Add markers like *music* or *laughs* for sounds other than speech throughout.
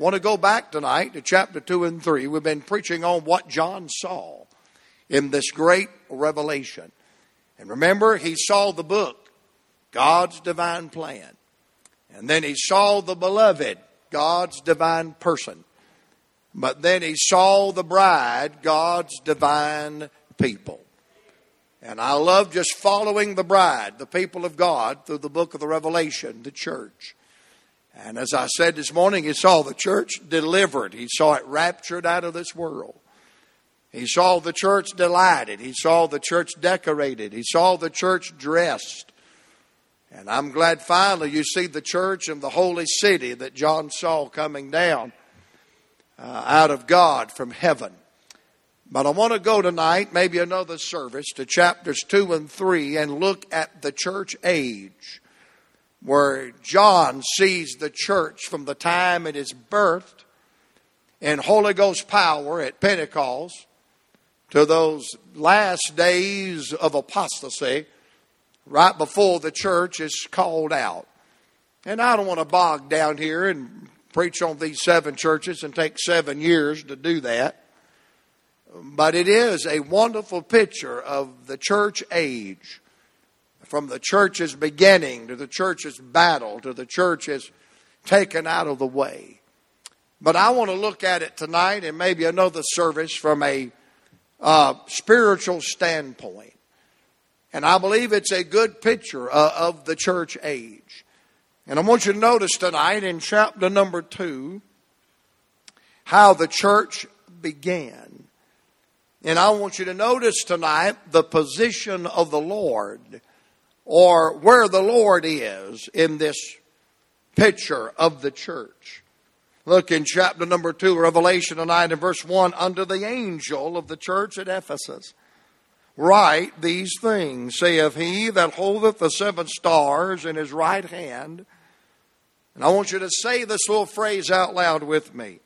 Want to go back tonight to chapter 2 and 3. We've been preaching on what John saw in this great revelation. And remember, he saw the book, God's divine plan. And then he saw the beloved, God's divine person. But then he saw the bride, God's divine people. And I love just following the bride, the people of God, through the book of the Revelation, the church. And as I said this morning, he saw the church delivered. He saw it raptured out of this world. He saw the church delighted. He saw the church decorated. He saw the church dressed. And I'm glad finally you see the church and the holy city that John saw coming down uh, out of God from heaven. But I want to go tonight, maybe another service, to chapters 2 and 3 and look at the church age, where John sees the church from the time it is birthed in Holy Ghost power at Pentecost to those last days of apostasy right before the church is called out. And I don't want to bog down here and preach on these seven churches and take seven years to do that. But it is a wonderful picture of the church age from the church's beginning to the church's battle to the church's taken out of the way. But I want to look at it tonight and maybe another service from a uh, spiritual standpoint. And I believe it's a good picture uh, of the church age. And I want you to notice tonight in chapter number two how the church began. And I want you to notice tonight the position of the Lord or where the Lord is in this picture of the church. Look in chapter number 2, Revelation 9 and verse 1. Under the angel of the church at Ephesus, write these things, saith he that holdeth the seven stars in his right hand. And I want you to say this little phrase out loud with me.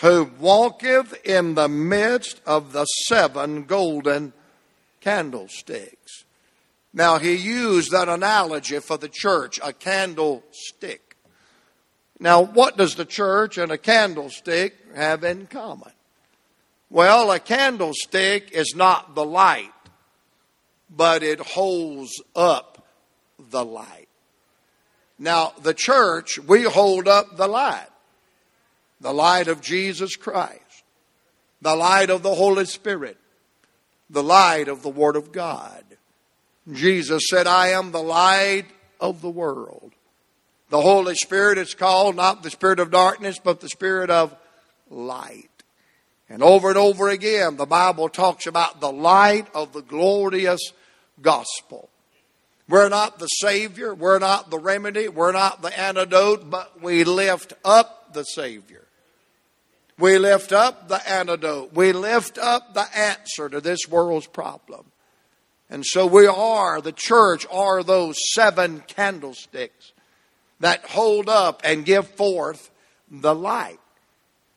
Who walketh in the midst of the seven golden candlesticks. Now, he used that analogy for the church, a candlestick. Now, what does the church and a candlestick have in common? Well, a candlestick is not the light, but it holds up the light. Now, the church, we hold up the light the light of Jesus Christ, the light of the Holy Spirit, the light of the Word of God. Jesus said, I am the light of the world. The Holy Spirit is called not the spirit of darkness, but the spirit of light. And over and over again, the Bible talks about the light of the glorious gospel. We're not the Savior, we're not the remedy, we're not the antidote, but we lift up the Savior. We lift up the antidote. We lift up the answer to this world's problem. And so we are, the church are those seven candlesticks that hold up and give forth the light.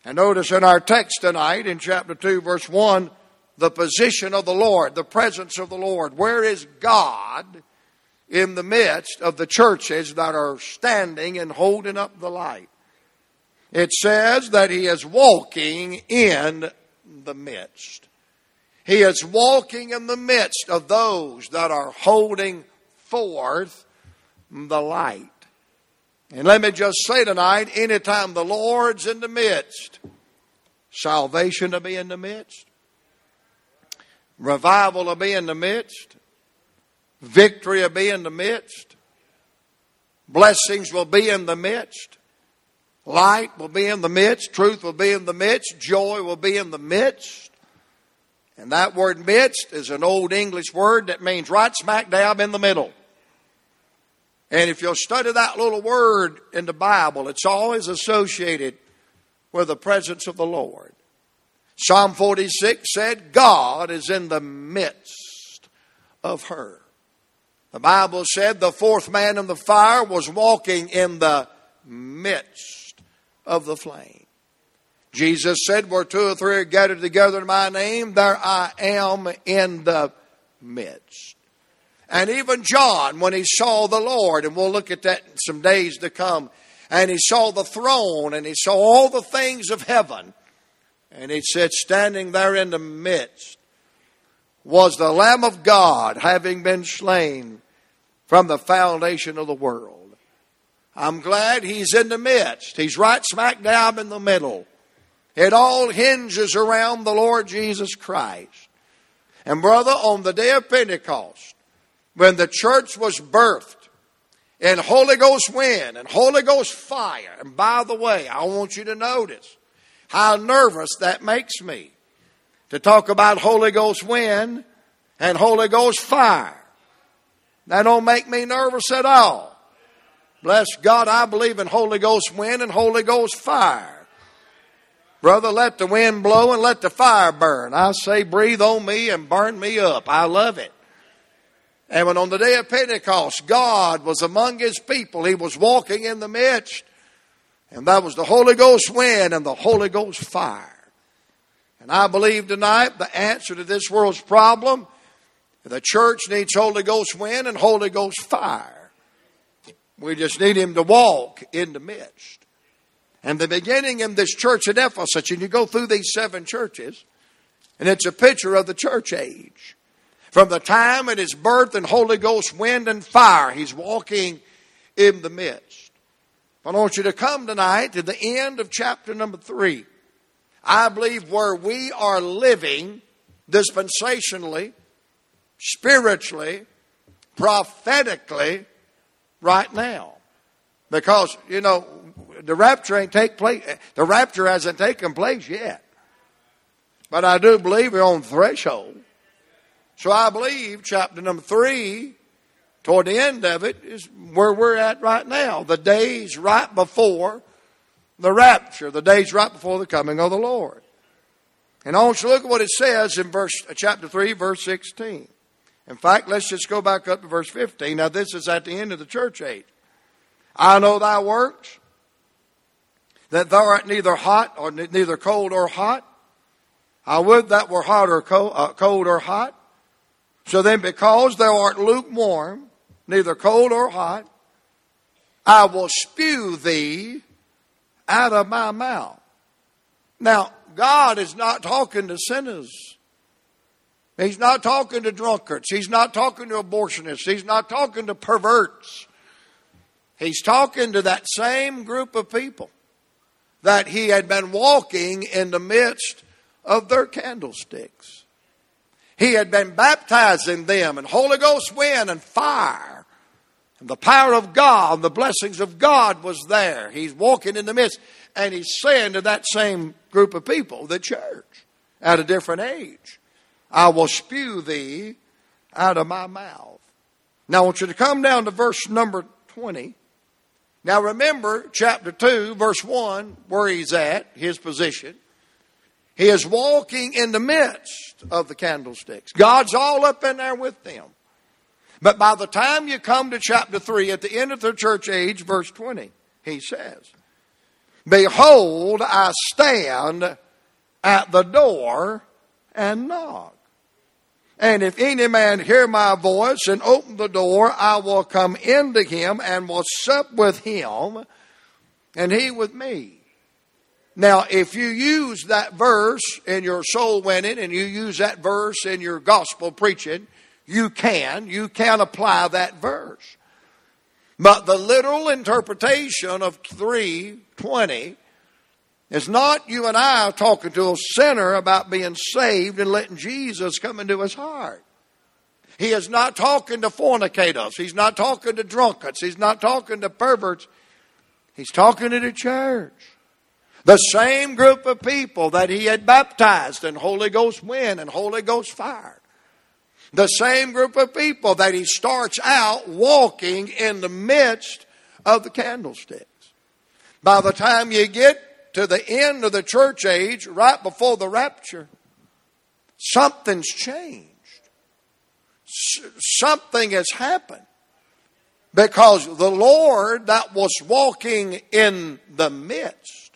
And notice in our text tonight in chapter 2, verse 1, the position of the Lord, the presence of the Lord. Where is God in the midst of the churches that are standing and holding up the light? It says that He is walking in the midst. He is walking in the midst of those that are holding forth the light. And let me just say tonight anytime the Lord's in the midst, salvation will be in the midst, revival will be in the midst, victory will be in the midst, blessings will be in the midst, light will be in the midst, truth will be in the midst, joy will be in the midst. And that word midst is an old English word that means right smack dab in the middle. And if you'll study that little word in the Bible, it's always associated with the presence of the Lord. Psalm 46 said, God is in the midst of her. The Bible said the fourth man in the fire was walking in the midst of the flame. Jesus said, Where two or three are gathered together in my name, there I am in the midst. And even John, when he saw the Lord, and we'll look at that in some days to come, and he saw the throne and he saw all the things of heaven. And he said, standing there in the midst was the Lamb of God having been slain from the foundation of the world. I'm glad he's in the midst. He's right smack dab in the middle. It all hinges around the Lord Jesus Christ. And brother, on the day of Pentecost, when the church was birthed in Holy Ghost wind and Holy Ghost fire, and by the way, I want you to notice how nervous that makes me to talk about Holy Ghost wind and Holy Ghost fire. That don't make me nervous at all. Bless God, I believe in Holy Ghost wind and Holy Ghost fire. Brother, let the wind blow and let the fire burn. I say, breathe on me and burn me up. I love it. And when on the day of Pentecost, God was among his people, he was walking in the midst, and that was the Holy Ghost wind and the Holy Ghost fire. And I believe tonight the answer to this world's problem, the church needs Holy Ghost wind and Holy Ghost fire. We just need him to walk in the midst. And the beginning in this church at Ephesus, and you go through these seven churches, and it's a picture of the church age. From the time of his birth and Holy Ghost, wind and fire, he's walking in the midst. I want you to come tonight to the end of chapter number three. I believe where we are living dispensationally, spiritually, prophetically, right now. Because, you know, the rapture ain't take place, the rapture hasn't taken place yet. But I do believe we're on the threshold. So I believe chapter number three, toward the end of it, is where we're at right now. The days right before the rapture, the days right before the coming of the Lord. And I want you to look at what it says in verse uh, chapter three, verse sixteen. In fact, let's just go back up to verse fifteen. Now this is at the end of the church age. I know thy works, that thou art neither hot or neither cold or hot. I would that were hot or cold, uh, cold or hot. So then, because thou art lukewarm, neither cold or hot, I will spew thee out of my mouth. Now, God is not talking to sinners. He's not talking to drunkards. He's not talking to abortionists. He's not talking to perverts. He's talking to that same group of people that he had been walking in the midst of their candlesticks. He had been baptizing them in Holy Ghost wind and fire. And the power of God, the blessings of God was there. He's walking in the midst and he's saying to that same group of people, the church, at a different age, I will spew thee out of my mouth. Now I want you to come down to verse number 20. Now remember chapter 2, verse 1, where he's at, his position. He is walking in the midst of the candlesticks. God's all up in there with them. But by the time you come to chapter 3, at the end of the church age, verse 20, he says, Behold, I stand at the door and knock. And if any man hear my voice and open the door, I will come into him and will sup with him and he with me. Now, if you use that verse in your soul winning and you use that verse in your gospel preaching, you can. You can apply that verse. But the literal interpretation of 320 is not you and I talking to a sinner about being saved and letting Jesus come into his heart. He is not talking to fornicators. He's not talking to drunkards. He's not talking to perverts. He's talking to the church. The same group of people that he had baptized in Holy Ghost wind and Holy Ghost fire. The same group of people that he starts out walking in the midst of the candlesticks. By the time you get to the end of the church age, right before the rapture, something's changed. something has happened. Because the Lord that was walking in the midst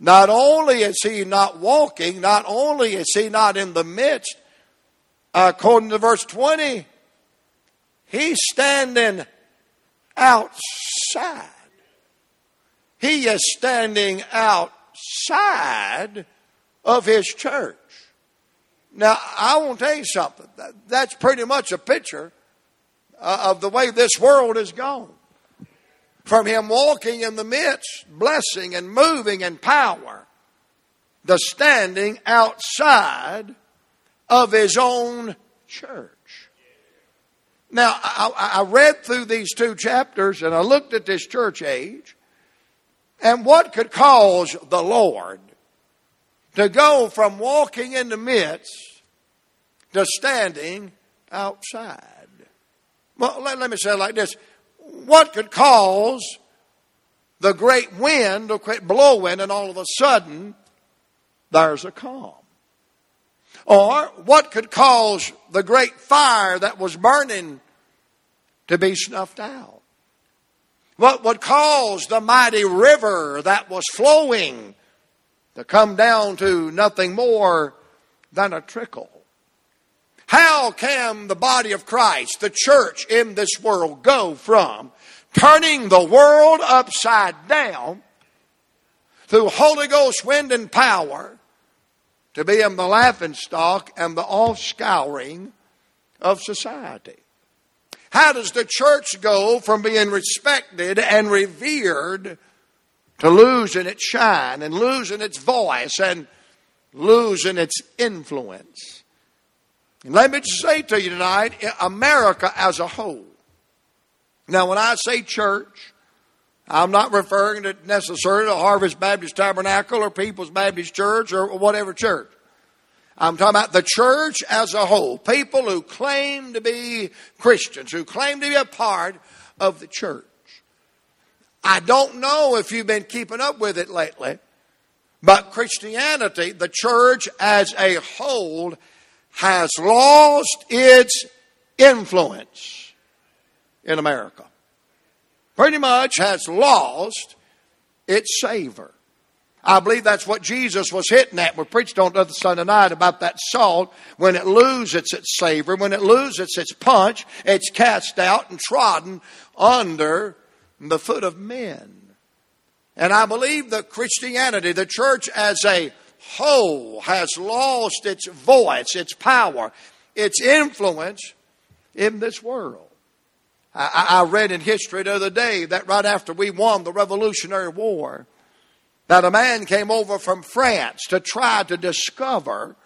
not only is he not walking, not only is he not in the midst, according to verse 20, he's standing outside. He is standing outside of his church. Now, I want to tell you something. That's pretty much a picture uh, of the way this world has gone. From him walking in the midst, blessing and moving in power, the standing outside of his own church. Now, I, I, read through these two chapters and I looked at this church age and what could cause the Lord to go from walking in the midst to standing outside. Well, let, let me say it like this. What could cause the great wind to quit blowing and all of a sudden there's a calm? Or what could cause the great fire that was burning to be snuffed out? What would cause the mighty river that was flowing to come down to nothing more than a trickle? How can the body of Christ, the church in this world, go from turning the world upside down through Holy Ghost wind and power to being the laughing stock and the offscouring of society? How does the church go from being respected and revered to losing its shine and losing its voice and losing its influence? And let me just say to you tonight, America as a whole. Now, when I say church, I'm not referring to necessarily to Harvest Baptist Tabernacle or People's Baptist Church or whatever church. I'm talking about the church as a whole. People who claim to be Christians, who claim to be a part of the church. I don't know if you've been keeping up with it lately, but Christianity, the church as a whole, has lost its influence in America. Pretty much has lost its savor. I believe that's what Jesus was hitting at. We preached on the other Sunday night about that salt. When it loses its savor, when it loses its punch, it's cast out and trodden under the foot of men. And I believe that Christianity, the church as a whole, has lost its voice, its power, its influence in this world. I, I read in history the other day that right after we won the Revolutionary War, that a man came over from France to try to discover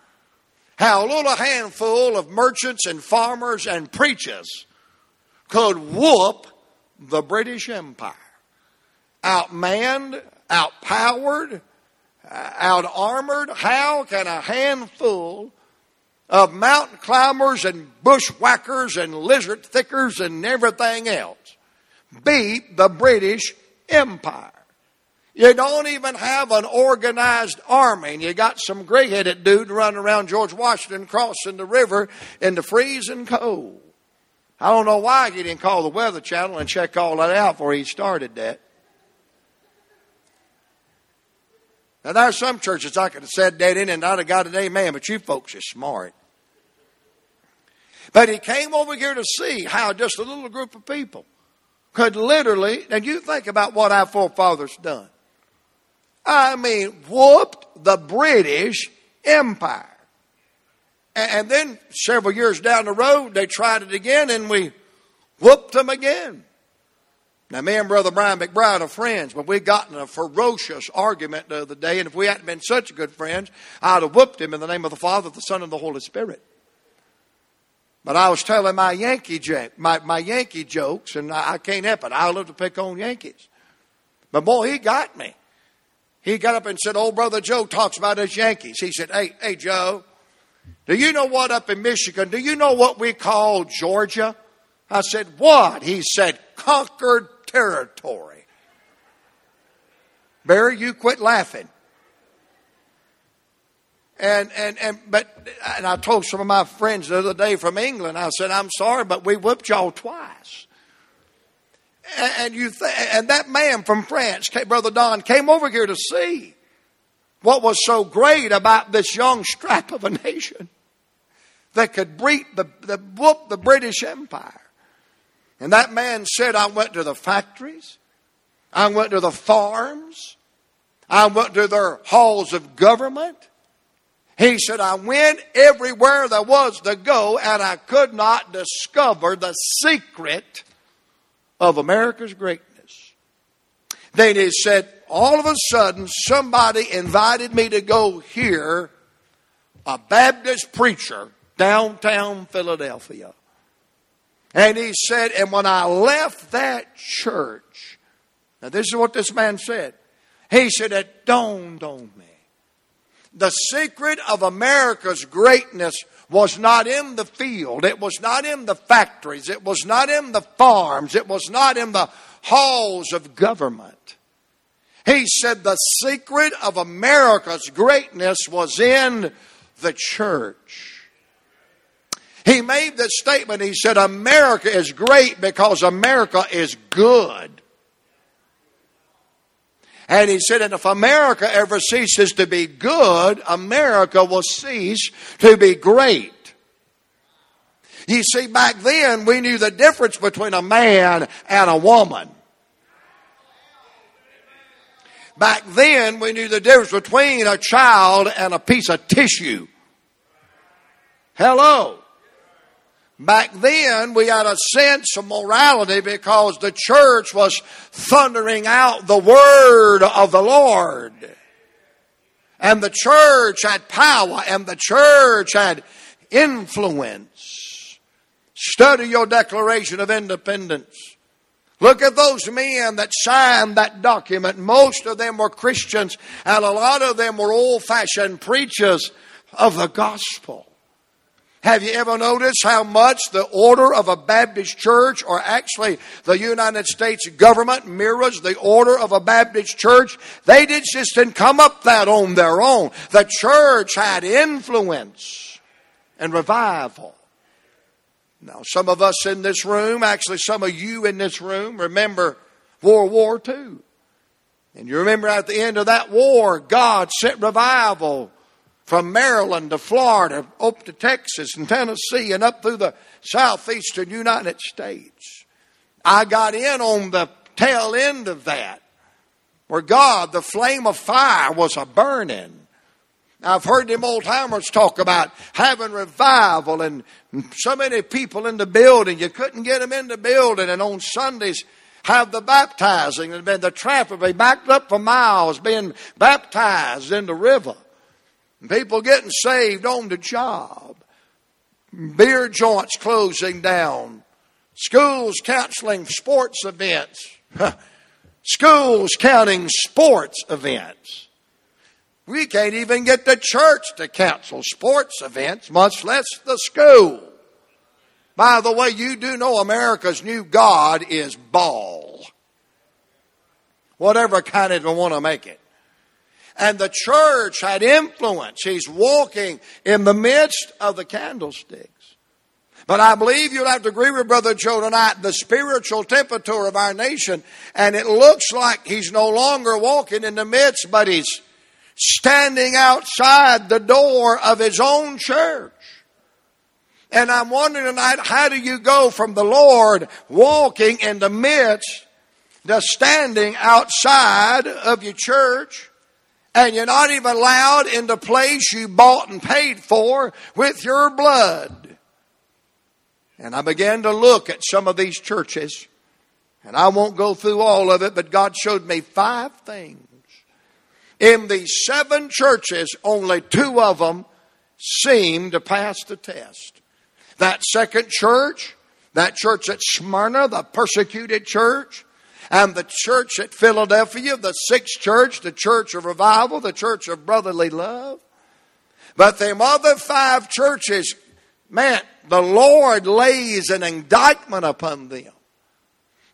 how a little handful of merchants and farmers and preachers could whoop the British Empire. Outmanned, outpowered, uh, out armored. How can a handful of mountain climbers and bushwhackers and lizard thickers and everything else beat the British Empire? You don't even have an organized army, and you got some gray headed dude running around George Washington crossing the river in the freezing cold. I don't know why he didn't call the Weather Channel and check all that out before he started that. Now, there are some churches I could have said that in and I'd have got an amen, but you folks are smart. But he came over here to see how just a little group of people could literally, and you think about what our forefathers done. I mean, whooped the British Empire. And then several years down the road, they tried it again and we whooped them again. Now, me and Brother Brian McBride are friends, but we got in a ferocious argument the other day, and if we hadn't been such good friends, I'd have whooped him in the name of the Father, the Son, and the Holy Spirit. But I was telling my Yankee my, my Yankee jokes, and I, I can't help it. I love to pick on Yankees. But boy, he got me. He got up and said, Old brother Joe talks about us Yankees. He said, Hey, hey, Joe, do you know what up in Michigan? Do you know what we call Georgia? I said, What? He said, Conquered territory. Barry, you quit laughing. And, and, and, but, and I told some of my friends the other day from England, I said, I'm sorry, but we whipped y'all twice. And you th- and that man from France, Brother Don, came over here to see what was so great about this young strap of a nation that could beat the, the whoop the British Empire. And that man said, I went to the factories. I went to the farms. I went to their halls of government. He said, I went everywhere there was to go and I could not discover the secret of America's greatness. Then he said, all of a sudden, somebody invited me to go hear a Baptist preacher downtown Philadelphia. And he said, and when I left that church, now this is what this man said. He said, it dawned on me. The secret of America's greatness was not in the field. It was not in the factories. It was not in the farms. It was not in the halls of government. He said the secret of America's greatness was in the church. He made this statement. He said, America is great because America is good. And he said, and if America ever ceases to be good, America will cease to be great. You see, back then we knew the difference between a man and a woman. Back then we knew the difference between a child and a piece of tissue. Hello. Back then, we had a sense of morality because the church was thundering out the word of the Lord. And the church had power and the church had influence. Study your Declaration of Independence. Look at those men that signed that document. Most of them were Christians and a lot of them were old fashioned preachers of the gospel. Have you ever noticed how much the order of a Baptist church, or actually the United States government, mirrors the order of a Baptist church? They did just didn't come up that on their own. The church had influence and revival. Now, some of us in this room, actually some of you in this room, remember World War II. And you remember at the end of that war, God sent revival from Maryland to Florida, up to Texas and Tennessee, and up through the southeastern United States. I got in on the tail end of that, where God, the flame of fire, was a burning. I've heard them old timers talk about having revival and so many people in the building. You couldn't get them in the building, and on Sundays, have the baptizing, and the traffic be backed up for miles, being baptized in the river. People getting saved on the job. Beer joints closing down. Schools counseling sports events. *laughs* Schools counting sports events. We can't even get the church to cancel sports events, much less the school. By the way, you do know America's new God is ball. Whatever kind of want to make it and the church had influence. He's walking in the midst of the candlesticks. But I believe you'll have to agree with Brother Joe tonight, the spiritual temperature of our nation, and it looks like he's no longer walking in the midst, but he's standing outside the door of his own church. And I'm wondering tonight, how do you go from the Lord walking in the midst to standing outside of your church? And you're not even allowed in the place you bought and paid for with your blood. And I began to look at some of these churches, and I won't go through all of it, but God showed me five things. In these seven churches, only two of them seemed to pass the test. That second church, that church at Smyrna, the persecuted church, and the church at Philadelphia, the sixth church, the church of revival, the church of brotherly love. But them other five churches, man, the Lord lays an indictment upon them.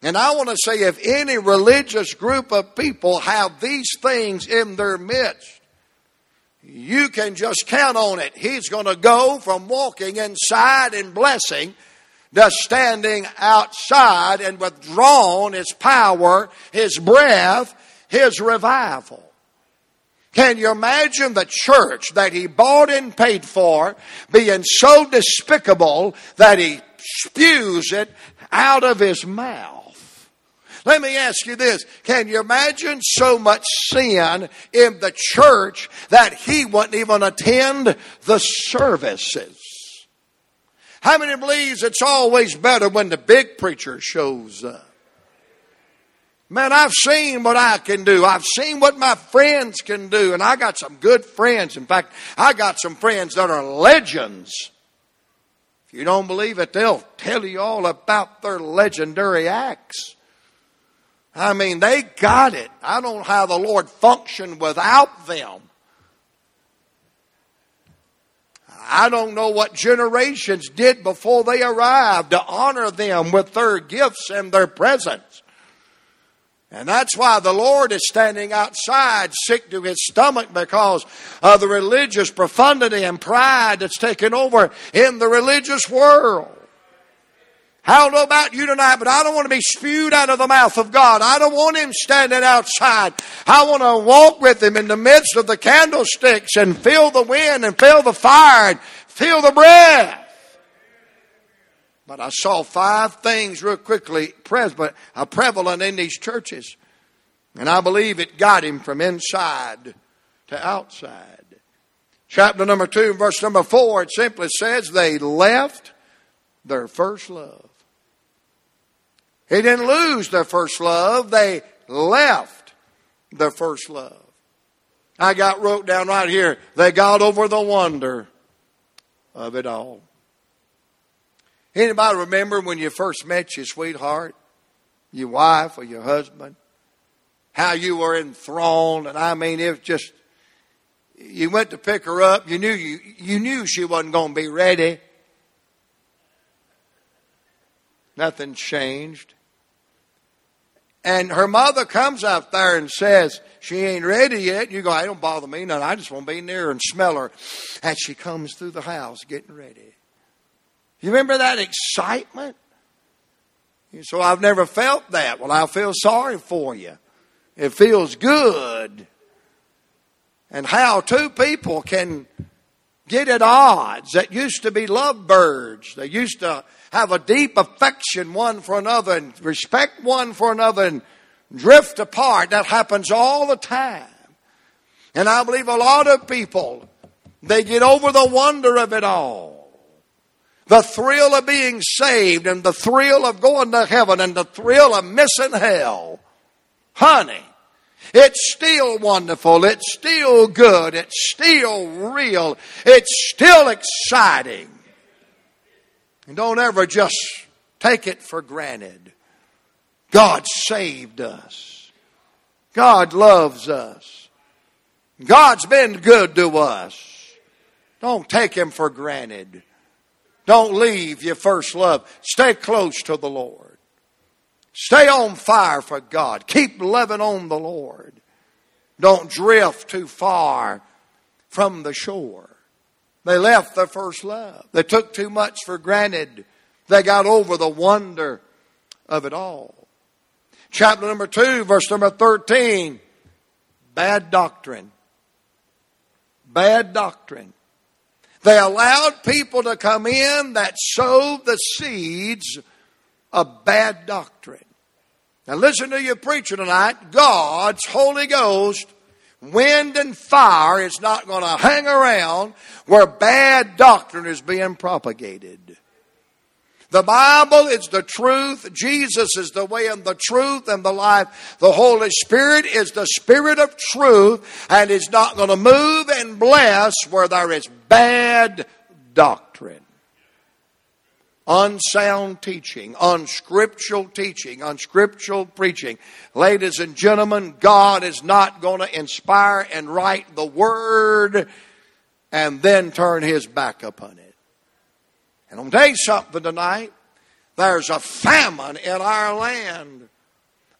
And I want to say if any religious group of people have these things in their midst, you can just count on it. He's going to go from walking inside and blessing the standing outside and withdrawn his power, his breath, his revival. Can you imagine the church that he bought and paid for being so despicable that he spews it out of his mouth? Let me ask you this. Can you imagine so much sin in the church that he wouldn't even attend the services? How many believes it's always better when the big preacher shows up? Man, I've seen what I can do. I've seen what my friends can do, and I got some good friends. In fact, I got some friends that are legends. If you don't believe it, they'll tell you all about their legendary acts. I mean, they got it. I don't know how the Lord functioned without them. I don't know what generations did before they arrived to honor them with their gifts and their presence. And that's why the Lord is standing outside sick to his stomach because of the religious profundity and pride that's taken over in the religious world. I don't know about you tonight, but I don't want to be spewed out of the mouth of God. I don't want Him standing outside. I want to walk with Him in the midst of the candlesticks and feel the wind and feel the fire and feel the breath. But I saw five things real quickly uh, prevalent in these churches. And I believe it got him from inside to outside. Chapter number two, verse number four, it simply says they left their first love. He didn't lose their first love, they left their first love. I got wrote down right here, they got over the wonder of it all. Anybody remember when you first met your sweetheart, your wife or your husband? How you were enthralled, and I mean, it was just, you went to pick her up, you knew you, you knew she wasn't going to be ready. Nothing changed. And her mother comes out there and says, she ain't ready yet. You go, I don't bother me none. I just want to be near her and smell her as she comes through the house getting ready. You remember that excitement? So I've never felt that. Well, I feel sorry for you. It feels good. And how two people can get at odds that used to be lovebirds. They used to have a deep affection one for another and respect one for another and drift apart. That happens all the time. And I believe a lot of people, they get over the wonder of it all. The thrill of being saved and the thrill of going to heaven and the thrill of missing hell. Honey, it's still wonderful. It's still good. It's still real. It's still exciting. And don't ever just take it for granted. God saved us. God loves us. God's been good to us. Don't take Him for granted. Don't leave your first love. Stay close to the Lord. Stay on fire for God. Keep loving on the Lord. Don't drift too far from the shore. They left their first love. They took too much for granted. They got over the wonder of it all. Chapter number 2, verse number 13. Bad doctrine. Bad doctrine. They allowed people to come in that sowed the seeds of bad doctrine. Now listen to your preacher tonight. God's Holy Ghost, wind and fire is not going to hang around where bad doctrine is being propagated. The Bible is the truth. Jesus is the way and the truth and the life. The Holy Spirit is the Spirit of truth and is not going to move and bless where there is bad doctrine. Unsound teaching, unscriptural teaching, unscriptural preaching. Ladies and gentlemen, God is not going to inspire and write the Word and then turn His back upon it. And I'm tell you something tonight. There's a famine in our land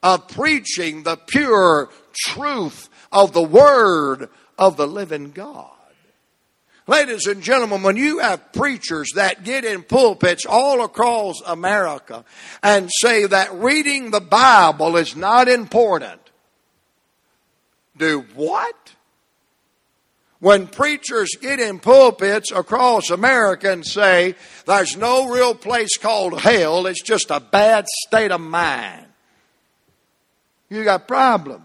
of preaching the pure truth of the Word of the living God. Ladies and gentlemen, when you have preachers that get in pulpits all across America and say that reading the Bible is not important, do what? when preachers get in pulpits across America and say there's no real place called hell, it's just a bad state of mind. You got problems.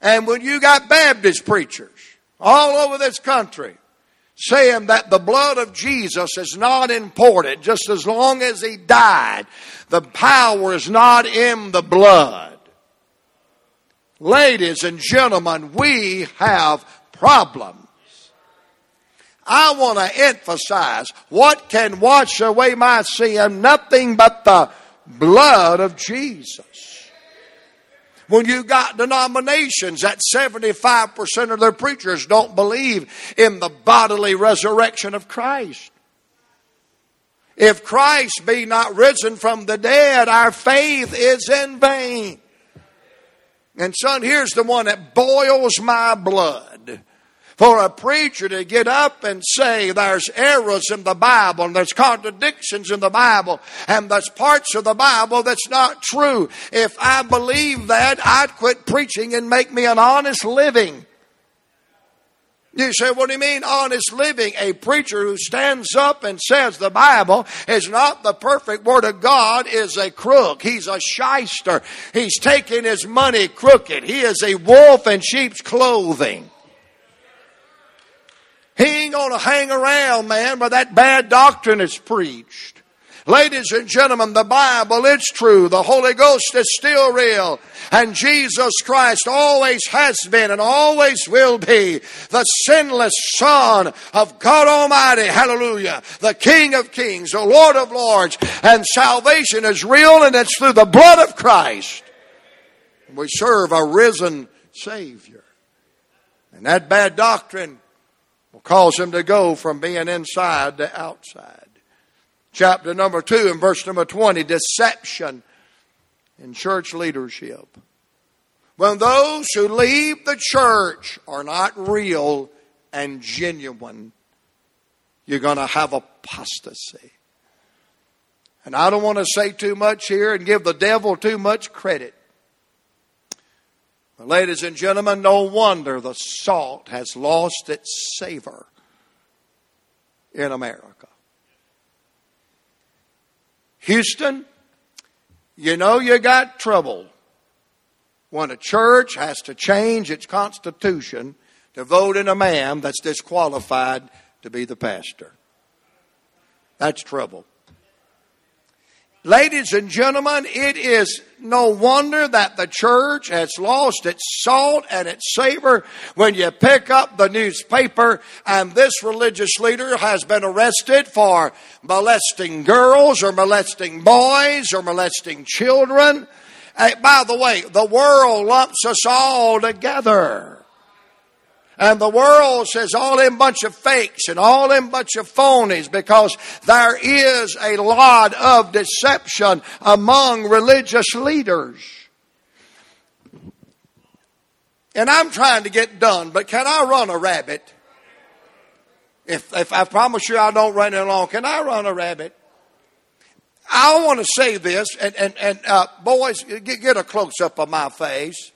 And when you got Baptist preachers all over this country saying that the blood of Jesus is not important just as long as he died, the power is not in the blood. Ladies and gentlemen, we have problems. I want to emphasize what can wash away my sin? Nothing but the blood of Jesus. When you got denominations that 75% of their preachers don't believe in the bodily resurrection of Christ. If Christ be not risen from the dead, our faith is in vain. And son, here's the one that boils my blood for a preacher to get up and say there's errors in the Bible and there's contradictions in the Bible and there's parts of the Bible that's not true. If I believe that, I'd quit preaching and make me an honest living. You say, what do you mean honest living? A preacher who stands up and says the Bible is not the perfect Word of God is a crook. He's a shyster. He's taking his money crooked. He is a wolf in sheep's clothing. He ain't going to hang around, man, where that bad doctrine is preached. Ladies and gentlemen, the Bible it's true. The Holy Ghost is still real. And Jesus Christ always has been and always will be the sinless Son of God Almighty. Hallelujah. The King of Kings, the Lord of Lords. And salvation is real and it's through the blood of Christ. We serve a risen Savior. And that bad doctrine will cause him to go from being inside to outside. Chapter number 2 and verse number 20 deception in church leadership. When those who leave the church are not real and genuine, you're going to have apostasy. And I don't want to say too much here and give the devil too much credit. Ladies and gentlemen, no wonder the salt has lost its savor in America. Houston, you know you got trouble when a church has to change its constitution to vote in a man that's disqualified to be the pastor. That's trouble. Ladies and gentlemen, it is no wonder that the church has lost its salt and its savor when you pick up the newspaper and this religious leader has been arrested for molesting girls or molesting boys or molesting children. Hey, by the way, the world lumps us all together. And the world says all them bunch of fakes and all them bunch of phonies because there is a lot of deception among religious leaders. And I'm trying to get done, but can I run a rabbit? If, if I promise you I don't run it long, can I run a rabbit? I want to say this, and, and, and uh, boys, get, get a close up of my face.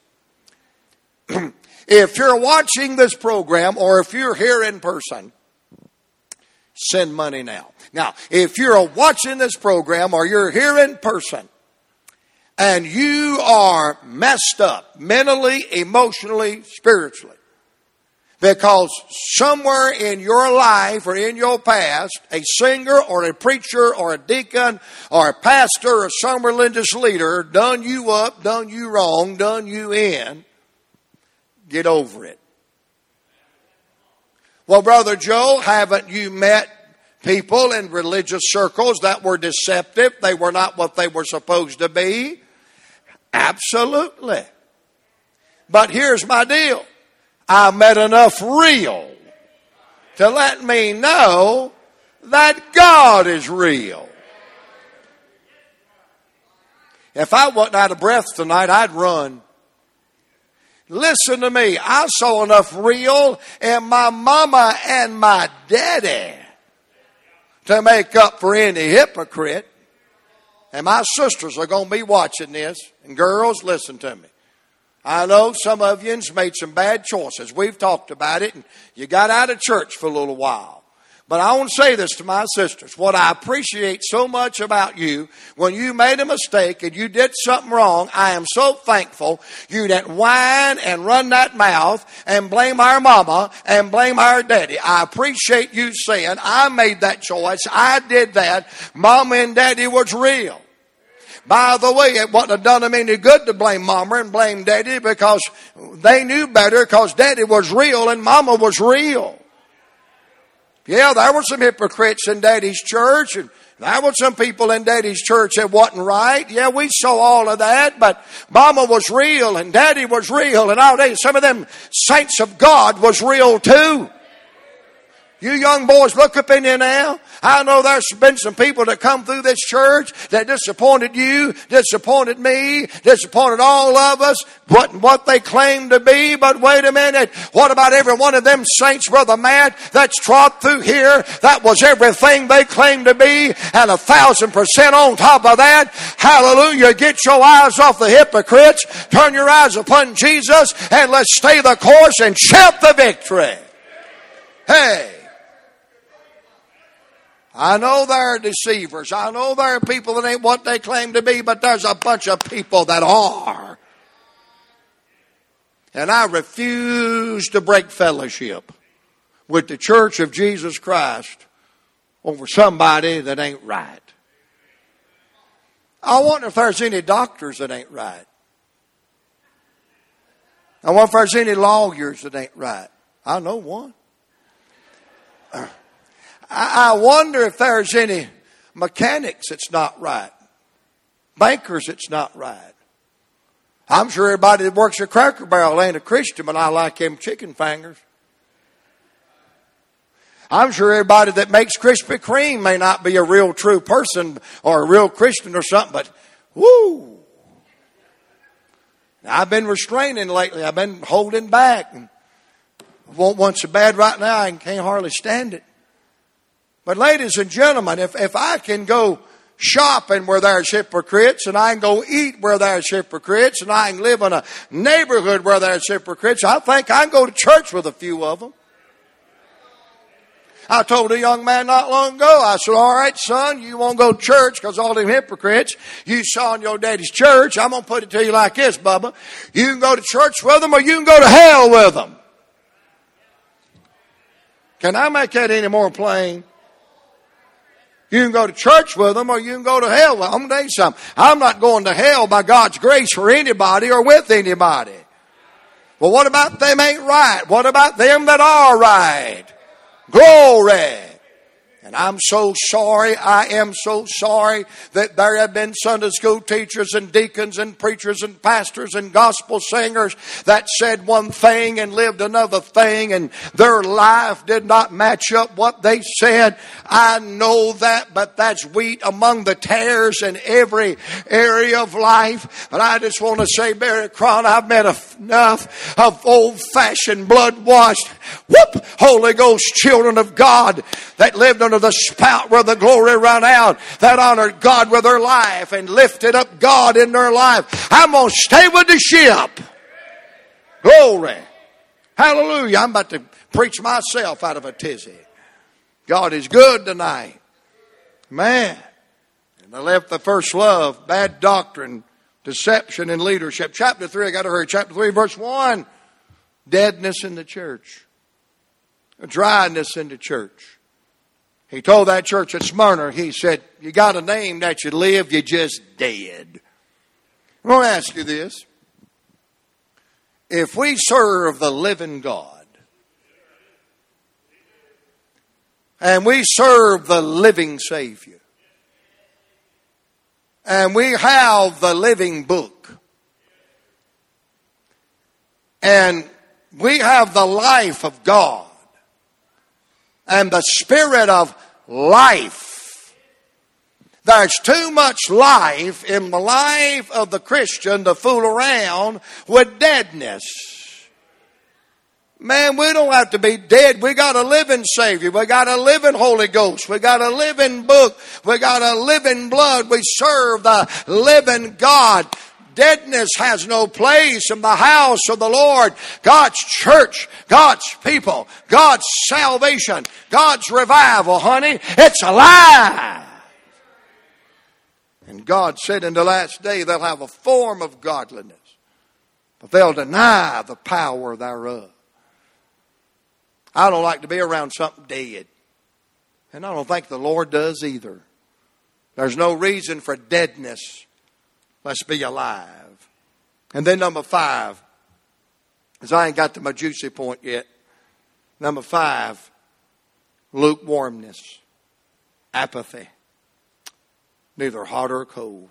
*clears throat* If you're watching this program or if you're here in person, send money now. Now, if you're watching this program or you're here in person and you are messed up mentally, emotionally, spiritually, because somewhere in your life or in your past, a singer or a preacher or a deacon or a pastor or some religious leader done you up, done you wrong, done you in, Get over it. Well, Brother Joe, haven't you met people in religious circles that were deceptive? They were not what they were supposed to be? Absolutely. But here's my deal. I met enough real to let me know that God is real. If I wasn't out of breath tonight, I'd run. Listen to me. I saw enough real in my mama and my daddy to make up for any hypocrite. And my sisters are going to be watching this. And girls, listen to me. I know some of you made some bad choices. We've talked about it and you got out of church for a little while. But I want to say this to my sisters. What I appreciate so much about you, when you made a mistake and you did something wrong, I am so thankful you didn't whine and run that mouth and blame our mama and blame our daddy. I appreciate you saying, I made that choice. I did that. Mama and daddy was real. By the way, it wouldn't have done them any good to blame mama and blame daddy because they knew better because daddy was real and mama was real. Yeah, there were some hypocrites in Daddy's church, and there were some people in Daddy's church that wasn't right. Yeah, we saw all of that, but Mama was real and Daddy was real, and tell you, some of them saints of God was real too. You young boys, look up in here now. I know there's been some people that come through this church that disappointed you, disappointed me, disappointed all of us, what, what they claim to be. But wait a minute. What about every one of them saints, Brother Matt, that's trod through here? That was everything they claimed to be and a thousand percent on top of that. Hallelujah. Get your eyes off the hypocrites. Turn your eyes upon Jesus and let's stay the course and shout the victory. Hey. I know there are deceivers. I know there are people that ain't what they claim to be, but there's a bunch of people that are. And I refuse to break fellowship with the church of Jesus Christ over somebody that ain't right. I wonder if there's any doctors that ain't right. I wonder if there's any lawyers that ain't right. I know one. I wonder if there's any mechanics that's not right, bankers that's not right. I'm sure everybody that works at Cracker Barrel ain't a Christian, but I like them chicken fingers. I'm sure everybody that makes Krispy Kreme may not be a real true person or a real Christian or something, but whoo. I've been restraining lately. I've been holding back. And want one so bad right now I can't hardly stand it. But ladies and gentlemen, if, if I can go shopping where there's hypocrites and I can go eat where there's hypocrites and I can live in a neighborhood where there's hypocrites, I think I can go to church with a few of them. I told a young man not long ago, I said, all right, son, you won't go to church because all them hypocrites you saw in your daddy's church. I'm going to put it to you like this, Bubba. You can go to church with them or you can go to hell with them. Can I make that any more plain? You can go to church with them or you can go to hell. Well, I'm going to tell you something. I'm not going to hell by God's grace for anybody or with anybody. Well, what about them ain't right? What about them that are right? Glory. And I'm so sorry, I am so sorry that there have been Sunday school teachers and deacons and preachers and pastors and gospel singers that said one thing and lived another thing and their life did not match up what they said. I know that, but that's wheat among the tares in every area of life. But I just want to say, Barry Cron, I've met enough of old fashioned blood washed, whoop, Holy Ghost children of God that lived under the spout where the glory ran out, that honored God with their life and lifted up God in their life. I'm going to stay with the ship. Glory. Hallelujah. I'm about to preach myself out of a tizzy. God is good tonight. Man. And I left the first love, bad doctrine, deception, and leadership. Chapter 3, I got to hurry. Chapter 3, verse 1. Deadness in the church. Dryness in the church. He told that church at Smyrna, he said, You got a name that you live, you just dead. I'm going to ask you this. If we serve the living God, and we serve the living Savior, and we have the living book, and we have the life of God, and the Spirit of life. There's too much life in the life of the Christian to fool around with deadness. Man, we don't have to be dead. We got a living Savior. We got a living Holy Ghost. We got a living book. We got a living blood. We serve the living God. Deadness has no place in the house of the Lord. God's church, God's people, God's salvation, God's revival, honey, it's alive. And God said in the last day they'll have a form of godliness, but they'll deny the power thereof. I don't like to be around something dead. And I don't think the Lord does either. There's no reason for deadness. Let's be alive. And then number five, because I ain't got to my juicy point yet. Number five, lukewarmness, apathy, neither hot or cold.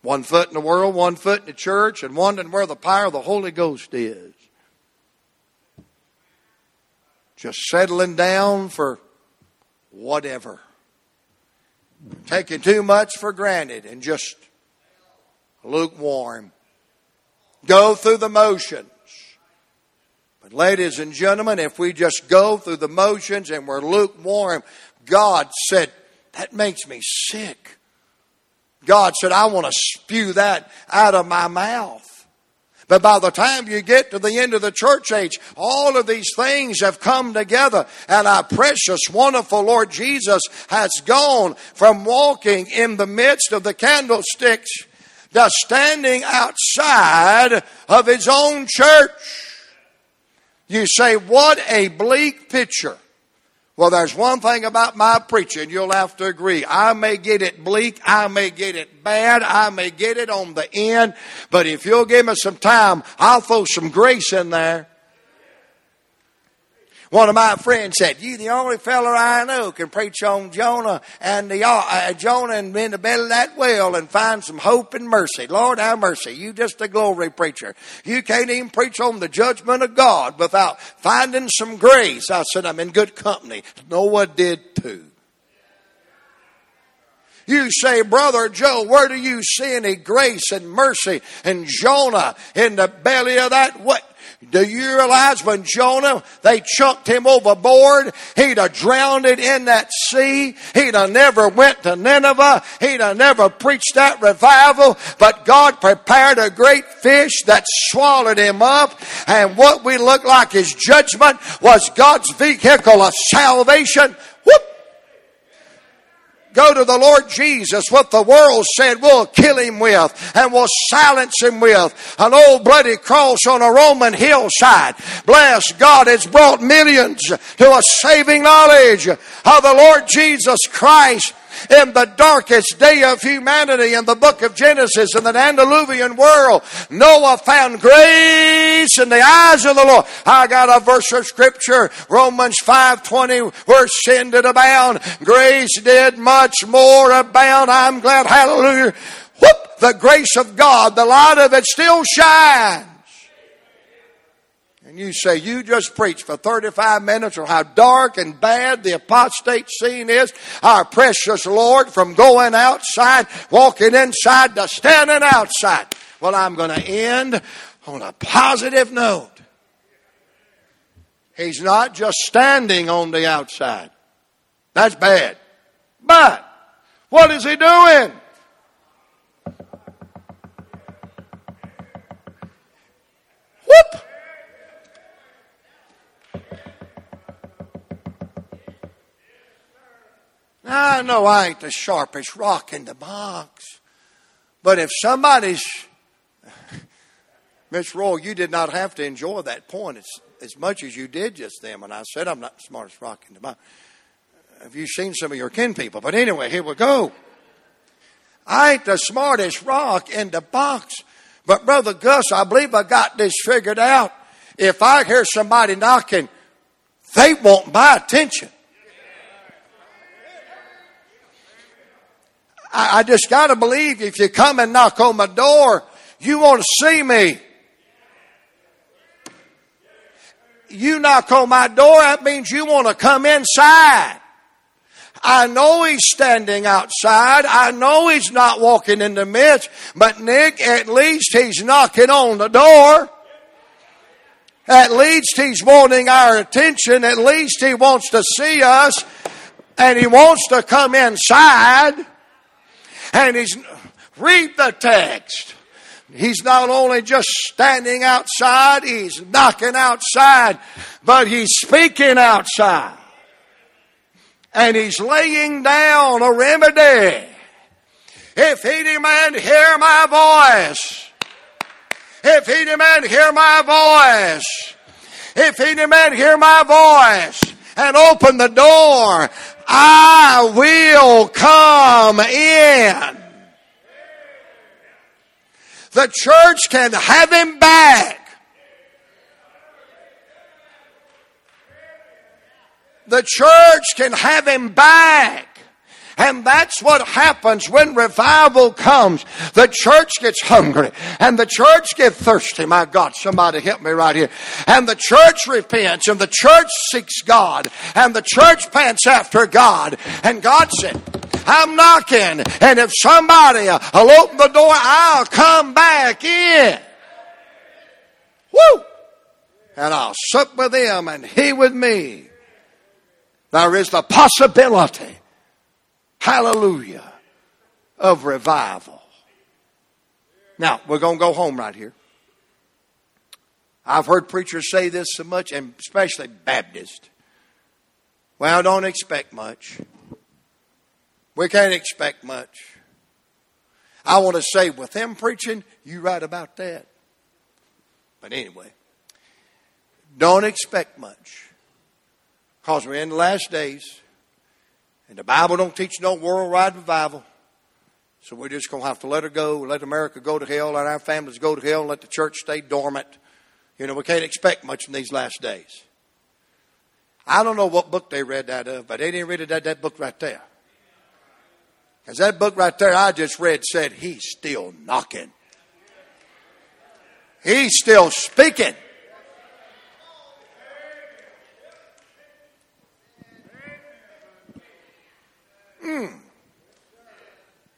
One foot in the world, one foot in the church, and wondering where the power of the Holy Ghost is. Just settling down for whatever. Taking too much for granted and just lukewarm. Go through the motions. But, ladies and gentlemen, if we just go through the motions and we're lukewarm, God said, that makes me sick. God said, I want to spew that out of my mouth. But by the time you get to the end of the church age, all of these things have come together, and our precious, wonderful Lord Jesus has gone from walking in the midst of the candlesticks to standing outside of his own church. You say, what a bleak picture. Well, there's one thing about my preaching you'll have to agree. I may get it bleak, I may get it bad, I may get it on the end, but if you'll give me some time, I'll throw some grace in there. One of my friends said, "You the only feller I know can preach on Jonah and the uh, Jonah and in the belly of that whale and find some hope and mercy. Lord, have mercy. You just a glory preacher. You can't even preach on the judgment of God without finding some grace." I said, "I'm in good company. Noah did too." You say, Brother Joe, where do you see any grace and mercy and Jonah in the belly of that what do you realize when Jonah, they chucked him overboard, he'd have drowned in that sea. He'd have never went to Nineveh. He'd have never preached that revival. But God prepared a great fish that swallowed him up. And what we look like his judgment was God's vehicle of salvation. Go to the Lord Jesus, what the world said we'll kill him with and we'll silence him with an old bloody cross on a Roman hillside. Bless God, it's brought millions to a saving knowledge of the Lord Jesus Christ in the darkest day of humanity in the book of Genesis in the antediluvian world, Noah found grace in the eyes of the Lord. I got a verse of scripture, Romans 5:20, where sin did abound, grace did much more abound. I'm glad, hallelujah. Whoop, the grace of God, the light of it still shines and you say you just preached for 35 minutes on how dark and bad the apostate scene is, our precious Lord, from going outside, walking inside to standing outside. Well, I'm going to end on a positive note. He's not just standing on the outside. That's bad. But what is he doing? I know I ain't the sharpest rock in the box. But if somebody's. Miss Roy, you did not have to enjoy that point as, as much as you did just then when I said I'm not the smartest rock in the box. Have you seen some of your kin people? But anyway, here we go. I ain't the smartest rock in the box. But Brother Gus, I believe I got this figured out. If I hear somebody knocking, they want my attention. I, I just got to believe if you come and knock on my door, you want to see me. You knock on my door, that means you want to come inside. I know he's standing outside. I know he's not walking in the midst, but Nick, at least he's knocking on the door. At least he's wanting our attention. At least he wants to see us and he wants to come inside and he's read the text. He's not only just standing outside, he's knocking outside, but he's speaking outside. And he's laying down a remedy. If any man hear my voice, if any man hear my voice, if any man hear my voice and open the door, I will come in. The church can have him back. The church can have him back. And that's what happens when revival comes. The church gets hungry and the church gets thirsty. My God, somebody help me right here. And the church repents and the church seeks God and the church pants after God. And God said, I'm knocking and if somebody will open the door, I'll come back in. Woo! And I'll sup with him and he with me. There is the possibility hallelujah, of revival. Now, we're going to go home right here. I've heard preachers say this so much, and especially Baptists. Well, don't expect much. We can't expect much. I want to say, with them preaching, you right about that. But anyway, don't expect much. Because we're in the last days. And the Bible don't teach no worldwide revival. So we're just going to have to let her go, let America go to hell, let our families go to hell, let the church stay dormant. You know, we can't expect much in these last days. I don't know what book they read that of, but they didn't read that, that book right there. Because that book right there I just read said, He's still knocking. He's still speaking. Mm.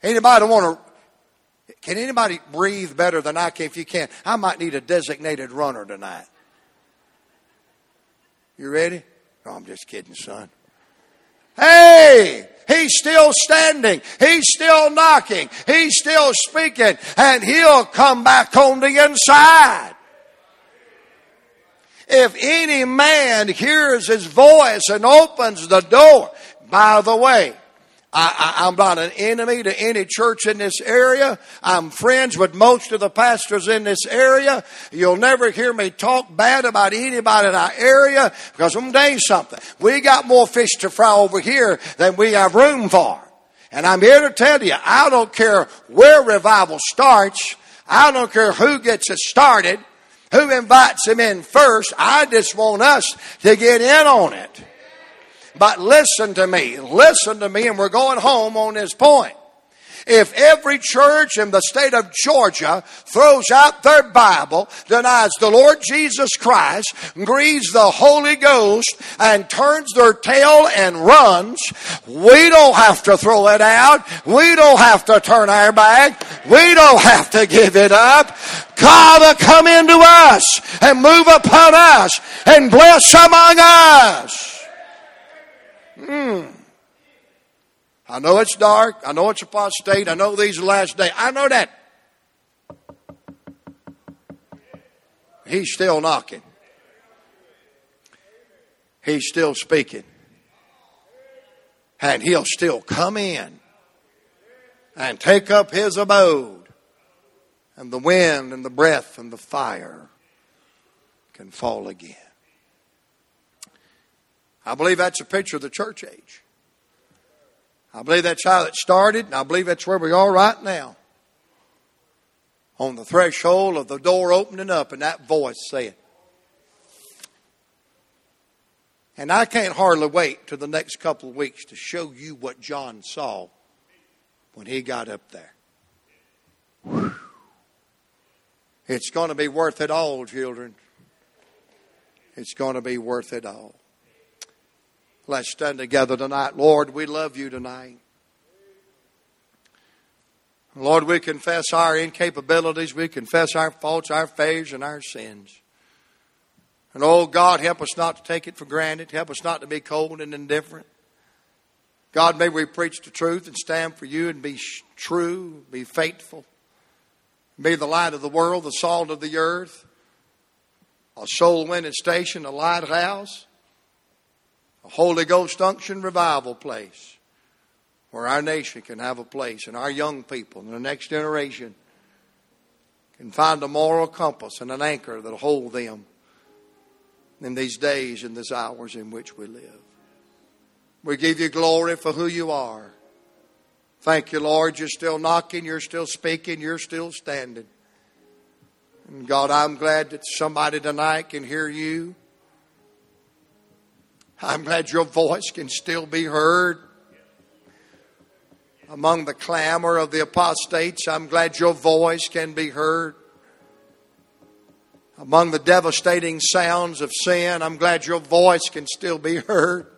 Anybody want to? Can anybody breathe better than I can? If you can, I might need a designated runner tonight. You ready? No, I'm just kidding, son. Hey, he's still standing. He's still knocking. He's still speaking, and he'll come back on the inside. If any man hears his voice and opens the door, by the way, I, am not an enemy to any church in this area. I'm friends with most of the pastors in this area. You'll never hear me talk bad about anybody in our area because I'm you something. We got more fish to fry over here than we have room for. And I'm here to tell you, I don't care where revival starts. I don't care who gets it started, who invites them in first. I just want us to get in on it. But listen to me, listen to me, and we're going home on this point. If every church in the state of Georgia throws out their Bible, denies the Lord Jesus Christ, grieves the Holy Ghost, and turns their tail and runs, we don't have to throw it out. We don't have to turn our back. We don't have to give it up. God will come into us and move upon us and bless among us. Hmm. I know it's dark. I know it's apostate. I know these are last days. I know that. He's still knocking. He's still speaking. And he'll still come in and take up his abode. And the wind and the breath and the fire can fall again. I believe that's a picture of the church age. I believe that's how it started, and I believe that's where we are right now. On the threshold of the door opening up, and that voice saying, And I can't hardly wait till the next couple of weeks to show you what John saw when he got up there. It's going to be worth it all, children. It's going to be worth it all. Let's stand together tonight. Lord, we love you tonight. Lord, we confess our incapabilities. We confess our faults, our failures, and our sins. And oh God, help us not to take it for granted. Help us not to be cold and indifferent. God, may we preach the truth and stand for you and be true, be faithful. be the light of the world, the salt of the earth, a soul winning station, a lighthouse, a Holy Ghost unction revival place where our nation can have a place and our young people and the next generation can find a moral compass and an anchor that'll hold them in these days and these hours in which we live. We give you glory for who you are. Thank you, Lord. You're still knocking, you're still speaking, you're still standing. And God, I'm glad that somebody tonight can hear you. I'm glad your voice can still be heard. Among the clamor of the apostates, I'm glad your voice can be heard. Among the devastating sounds of sin, I'm glad your voice can still be heard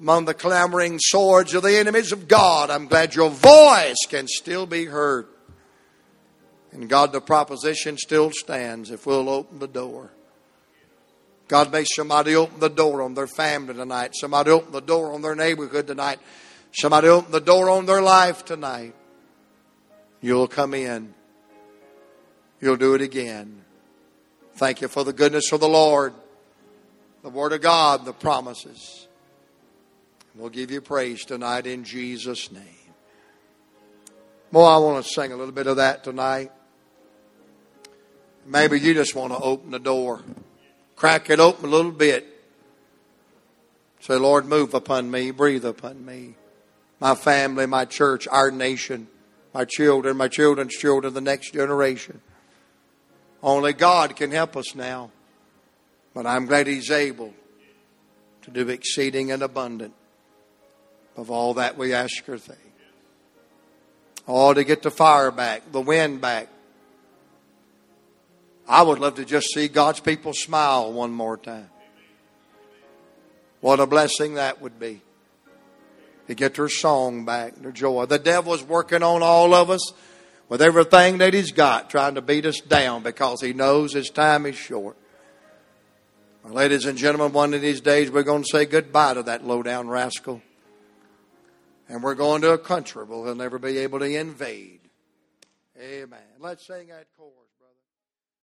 among the clamoring swords of the enemies of God. I'm glad your voice can still be heard. And God, the proposition still stands if we'll open the door. God, may somebody open the door on their family tonight. Somebody open the door on their neighborhood tonight. Somebody open the door on their life tonight. You'll come in. You'll do it again. Thank you for the goodness of the Lord, the Word of God, the promises. We'll give you praise tonight in Jesus' name. Well, I want to sing a little bit of that tonight. Maybe you just want to open the door, crack it open a little bit. Say, Lord, move upon me, breathe upon me, my family, my church, our nation, my children, my children's children, the next generation. Only God can help us now. But I'm glad He's able to do exceeding and abundant of all that we ask or think. All to get the fire back, the wind back. I would love to just see God's people smile one more time. What a blessing that would be. To get their song back, their joy. The devil's working on all of us with everything that he's got, trying to beat us down because he knows his time is short. Well, ladies and gentlemen, one of these days we're going to say goodbye to that low down rascal. And we're going to a country where he'll never be able to invade. Amen. Let's sing that chorus.